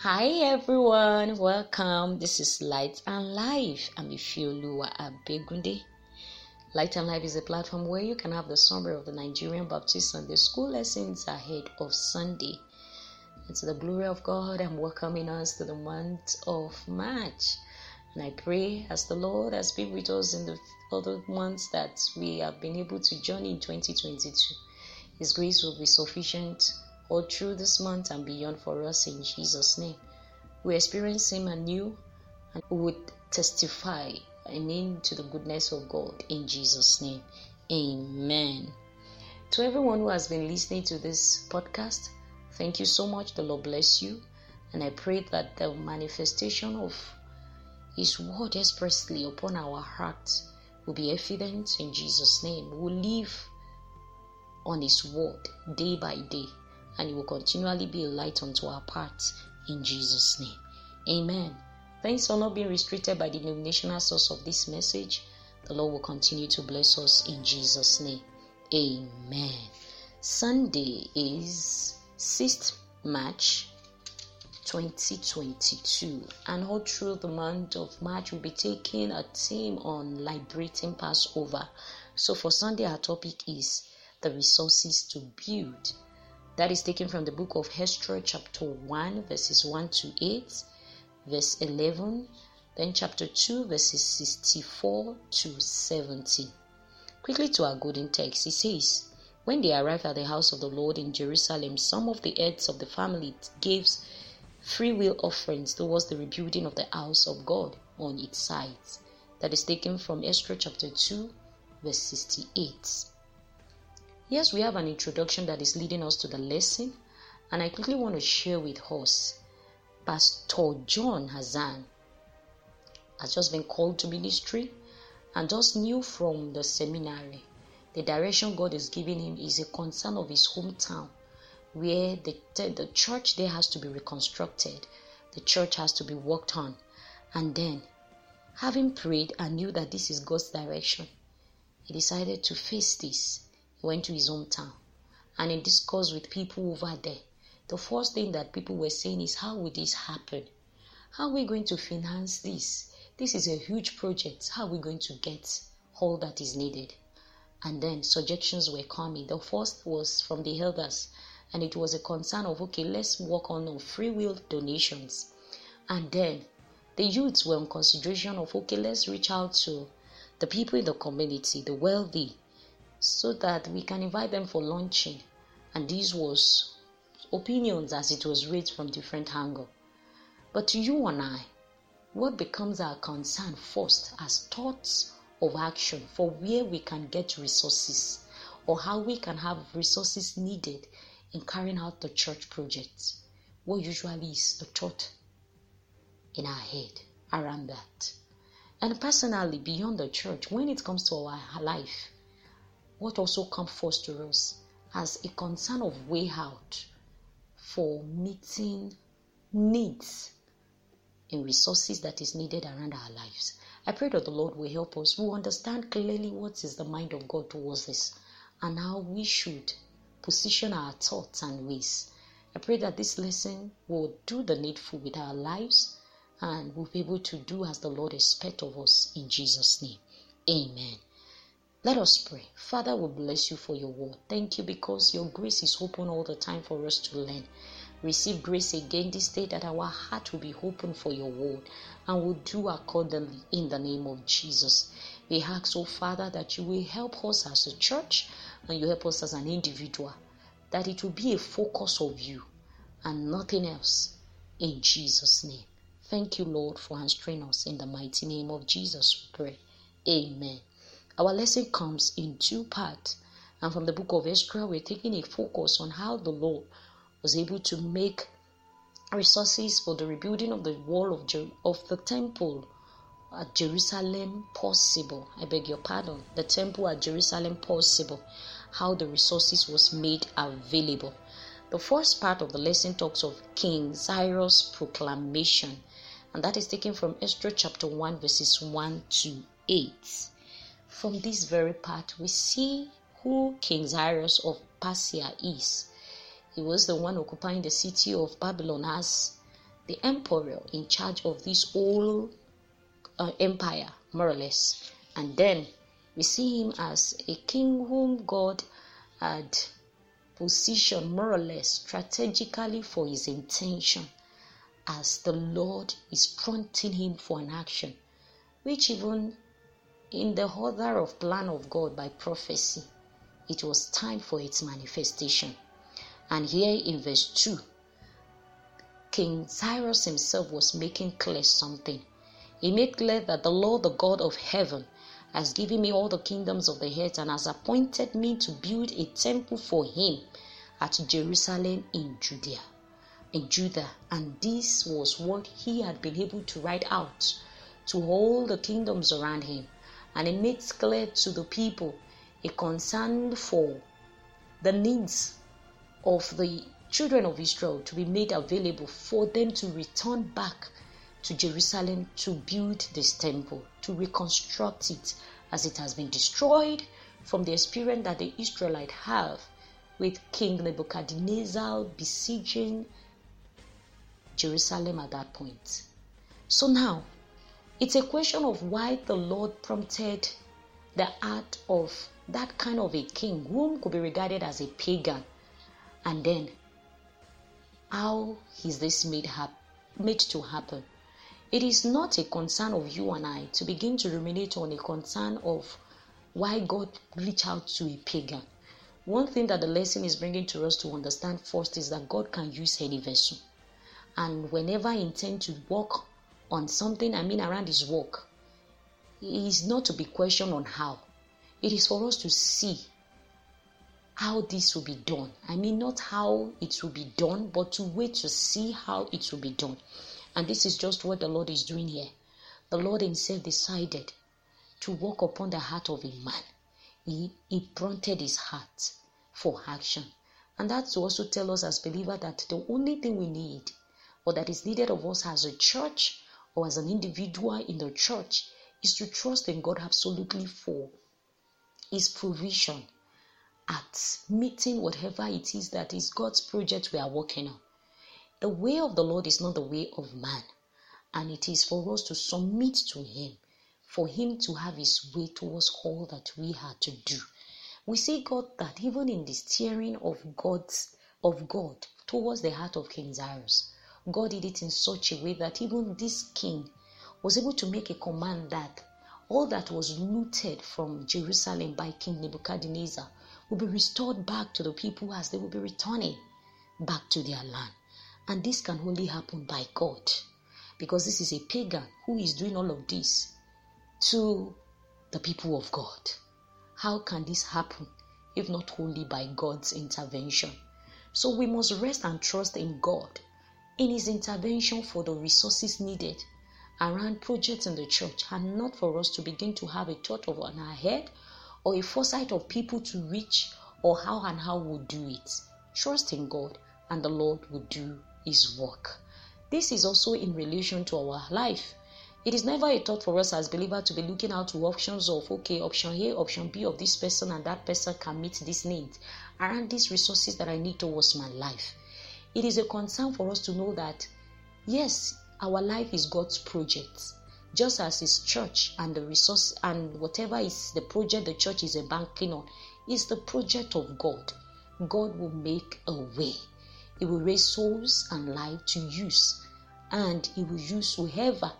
Hi everyone, welcome. This is Light and Life. I'm Ifeoluwa Abegunde. Light and Life is a platform where you can have the summary of the Nigerian Baptist Sunday school lessons ahead of Sunday. And to the glory of God, I'm welcoming us to the month of March. And I pray as the Lord has been with us in the other months that we have been able to journey in 2022. His grace will be sufficient all through this month and beyond for us in Jesus' name. We experience Him anew and would testify amen to the goodness of God in Jesus' name. Amen. To everyone who has been listening to this podcast, thank you so much. The Lord bless you. And I pray that the manifestation of His word expressly upon our hearts will be evident in Jesus' name. We will live on His word day by day and it will continually be a light unto our paths in Jesus' name. Amen. Thanks for not being restricted by the denominational source of this message. The Lord will continue to bless us in Jesus' name. Amen. Sunday is 6th March 2022, and all through the month of March, we'll be taking a theme on liberating Passover. So for Sunday, our topic is the resources to build. That is taken from the book of Ezra, chapter 1, verses 1 to 8, verse 11, then chapter 2, verses 64 to 70. Quickly to our golden text, it says, When they arrived at the house of the Lord in Jerusalem, some of the heads of the family gave free will offerings towards the rebuilding of the house of God on its sides. That is taken from Ezra chapter 2, verse 68. Yes, we have an introduction that is leading us to the lesson, and I quickly want to share with us. Pastor John Hazan has just been called to ministry and just knew from the seminary the direction God is giving him is a concern of his hometown, where the, the church there has to be reconstructed, the church has to be worked on, and then, having prayed and knew that this is God's direction, he decided to face this went to his hometown and he discussed with people over there. The first thing that people were saying is, How will this happen? How are we going to finance this? This is a huge project. How are we going to get all that is needed? And then suggestions were coming. The first was from the elders, and it was a concern of okay, let's work on free will donations. And then the youths were in consideration of okay, let's reach out to the people in the community, the wealthy, so that we can invite them for lunching. And this was opinions as it was raised from different angle. But to you and I, what becomes our concern first as thoughts of action for where we can get resources or how we can have resources needed in carrying out the church projects. What usually is the thought in our head around that? And personally, beyond the church, when it comes to our life, what also comes first to us as a concern of way out for meeting needs and resources that is needed around our lives. I pray that the Lord will help us. We understand clearly what is the mind of God towards this and how we should position our thoughts and ways. I pray that this lesson will do the needful with our lives and we'll be able to do as the Lord expects of us in Jesus' name. Amen. Let us pray. Father, we bless you for your word. Thank you because your grace is open all the time for us to learn. Receive grace again this day that our heart will be open for your word and will do accordingly in the name of Jesus. We ask, oh Father, that you will help us as a church and you help us as an individual, that it will be a focus of you and nothing else. In Jesus' name. Thank you, Lord, for answering us. In the mighty name of Jesus, we pray. Amen. Our lesson comes in two parts, and from the book of Ezra, we're taking a focus on how the Lord was able to make resources for the rebuilding of the wall of, Jer- of the temple at Jerusalem possible. I beg your pardon. The temple at Jerusalem possible. How the resources was made available. The first part of the lesson talks of King Cyrus' proclamation, and that is taken from Ezra chapter 1, verses 1 to 8. From this very part, we see who King Cyrus of Persia is. He was the one occupying the city of Babylon as the emperor in charge of this whole uh, empire, more or less. And then we see him as a king whom God had positioned more or less strategically for his intention as the Lord is prompting him for an action, which even in the order of plan of God by prophecy, it was time for its manifestation. And here in verse 2, King Cyrus himself was making clear something. He made clear that the Lord, the God of heaven, has given me all the kingdoms of the earth and has appointed me to build a temple for him at Jerusalem in Judea. In Judah, and this was what he had been able to write out to all the kingdoms around him. And it makes clear to the people a concern for the needs of the children of Israel to be made available for them to return back to Jerusalem to build this temple, to reconstruct it as it has been destroyed from the experience that the Israelites have with King Nebuchadnezzar besieging Jerusalem at that point. So now, it's a question of why the Lord prompted the heart of that kind of a king, whom could be regarded as a pagan, and then how is this made, hap- made to happen? It is not a concern of you and I to begin to ruminate on a concern of why God reached out to a pagan. One thing that the lesson is bringing to us to understand first is that God can use any vessel. And whenever I intend to work on something, I mean around His work, it is not to be questioned on how. It is for us to see how this will be done. I mean, not how it will be done, but to wait to see how it will be done. And this is just what the Lord is doing here. The Lord Himself decided to walk upon the heart of a man. He, he prompted his heart for action. And that's to also tell us as believers that the only thing we need, or that is needed of us as a church or as an individual in the church, is to trust in God absolutely for His provision at meeting whatever it is that is God's project we are working on. The way of the Lord is not the way of man, and it is for us to submit to Him, for Him to have His way towards all that we had to do. We see God that even in the steering of God's of God towards the heart of King Cyrus, God did it in such a way that even this king was able to make a command that all that was looted from Jerusalem by King Nebuchadnezzar will be restored back to the people as they will be returning back to their land. And this can only happen by God. Because this is a pagan who is doing all of this to the people of God. How can this happen if not only by God's intervention? So we must rest and trust in God, in His intervention for the resources needed around projects in the church, and not for us to begin to have a thought of on our head or a foresight of people to reach or how and how we'll do it. Trust in God, and the Lord will do his work. This is also in relation to our life. It is never a thought for us as believers to be looking out to options of okay, option A, option B of this person, and that person can meet these needs around these resources that I need towards my life. It is a concern for us to know that yes, our life is God's project, just as His church and the resource and whatever is the project the church is banking on is the project of God. God will make a way. He will raise souls and life to use, and He will use whoever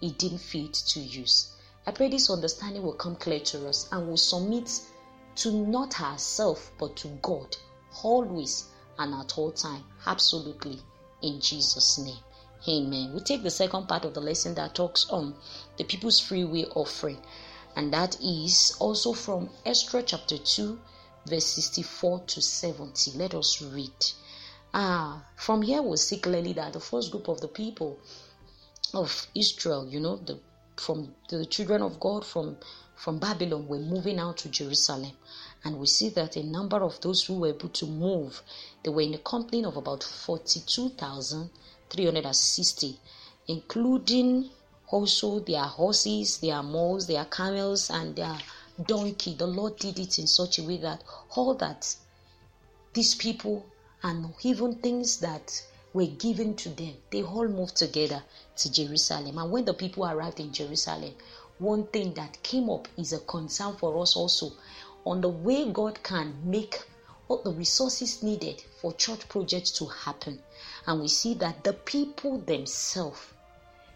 He deemed fit to use. I pray this understanding will come clear to us and will submit to not ourselves but to God always and at all time. Absolutely. In Jesus' name. Amen. We take the second part of the lesson that talks on the people's free will offering, and that is also from Ezra chapter 2, verse 64 to 70. Let us read. Ah, from here we see clearly that the first group of the people of Israel, you know, the from the children of God from from Babylon were moving out to Jerusalem. And we see that a number of those who were able to move, they were in a company of about 42,360, including also their horses, their mules, their camels, and their donkey. The Lord did it in such a way that all that these people and even things that were given to them. They all moved together to Jerusalem. And when the people arrived in Jerusalem, one thing that came up is a concern for us also on the way God can make all the resources needed for church projects to happen. And we see that the people themselves,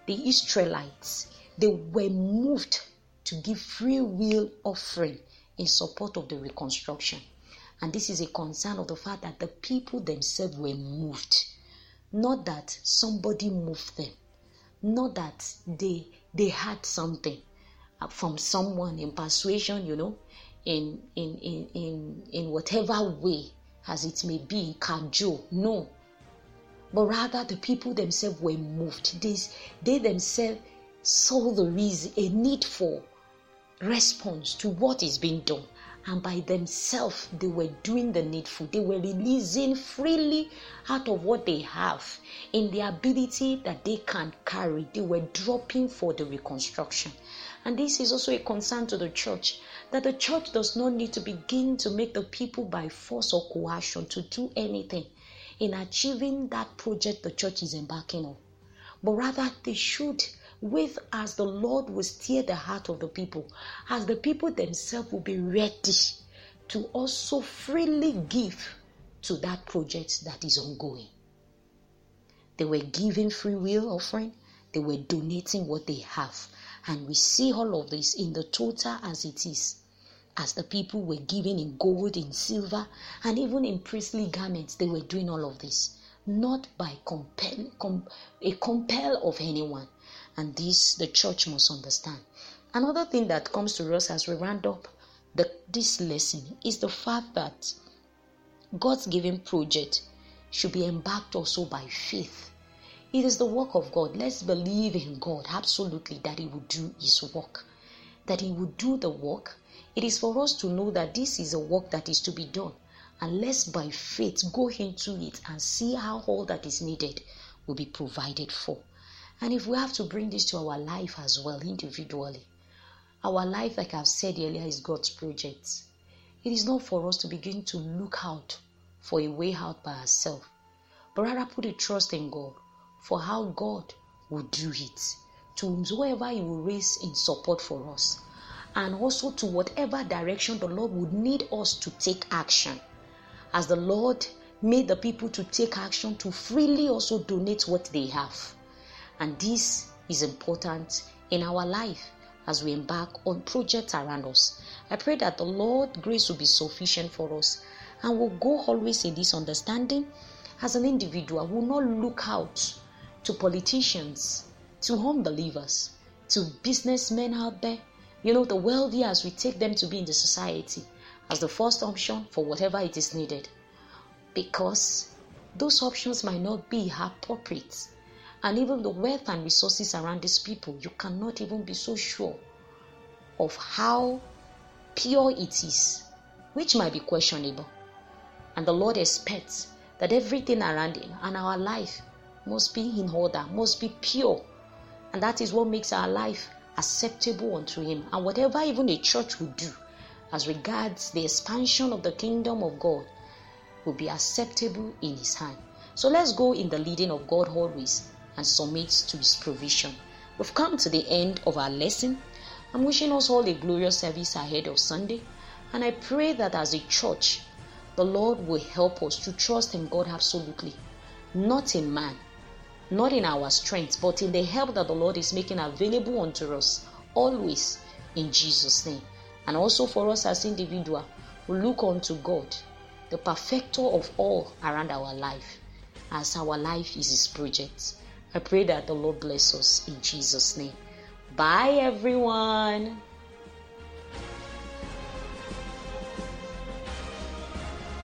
the Israelites, they were moved to give free will offering in support of the reconstruction. And this is a concern of the fact that the people themselves were moved. Not that somebody moved them. Not that they they had something from someone in persuasion, you know, in in in in, in whatever way as it may be, cajole. No. But rather the people themselves were moved. They, they themselves saw the reason, a need for response to what is being done and by themselves they were doing the needful they were releasing freely out of what they have in the ability that they can carry they were dropping for the reconstruction and this is also a concern to the church that the church does not need to begin to make the people by force or coercion to do anything in achieving that project the church is embarking on but rather they should with as the Lord will steer the heart of the people, as the people themselves will be ready to also freely give to that project that is ongoing. They were giving free will offering, they were donating what they have. And we see all of this in the total as it is. As the people were giving in gold, in silver, and even in priestly garments, they were doing all of this. Not by compel, com, a compel of anyone, and this the church must understand. Another thing that comes to us as we round up the, this lesson is the fact that God's given project should be embarked also by faith. It is the work of God. Let's believe in God absolutely that He will do His work, that He will do the work. It is for us to know that this is a work that is to be done. And let's by faith go into it and see how all that is needed will be provided for. And if we have to bring this to our life as well, individually, our life, like I've said earlier, is God's project. It is not for us to begin to look out for a way out by ourselves, but rather put a trust in God for how God will do it, to whoever He will raise in support for us, and also to whatever direction the Lord would need us to take action. As the Lord made the people to take action to freely also donate what they have. And this is important in our life as we embark on projects around us. I pray that the Lord grace will be sufficient for us and we'll go always in this understanding as an individual. We'll not look out to politicians, to home believers, to businessmen out there, you know, the wealthy as we take them to be in the society as the first option for whatever it is needed. Because those options might not be appropriate and even the wealth and resources around these people, you cannot even be so sure of how pure it is, which might be questionable. And the Lord expects that everything around Him and our life must be in order, must be pure. And that is what makes our life acceptable unto Him. And whatever even a church will do as regards the expansion of the kingdom of God will be acceptable in His hand. So let's go in the leading of God always and submit to His provision. We've come to the end of our lesson. I'm wishing us all a glorious service ahead of Sunday, and I pray that as a church, the Lord will help us to trust in God absolutely, not in man, not in our strength, but in the help that the Lord is making available unto us always in Jesus' name. And also for us as individual, we look unto God, the perfecter of all around our life, as our life is His project. I pray that the Lord bless us in Jesus' name. Bye, everyone.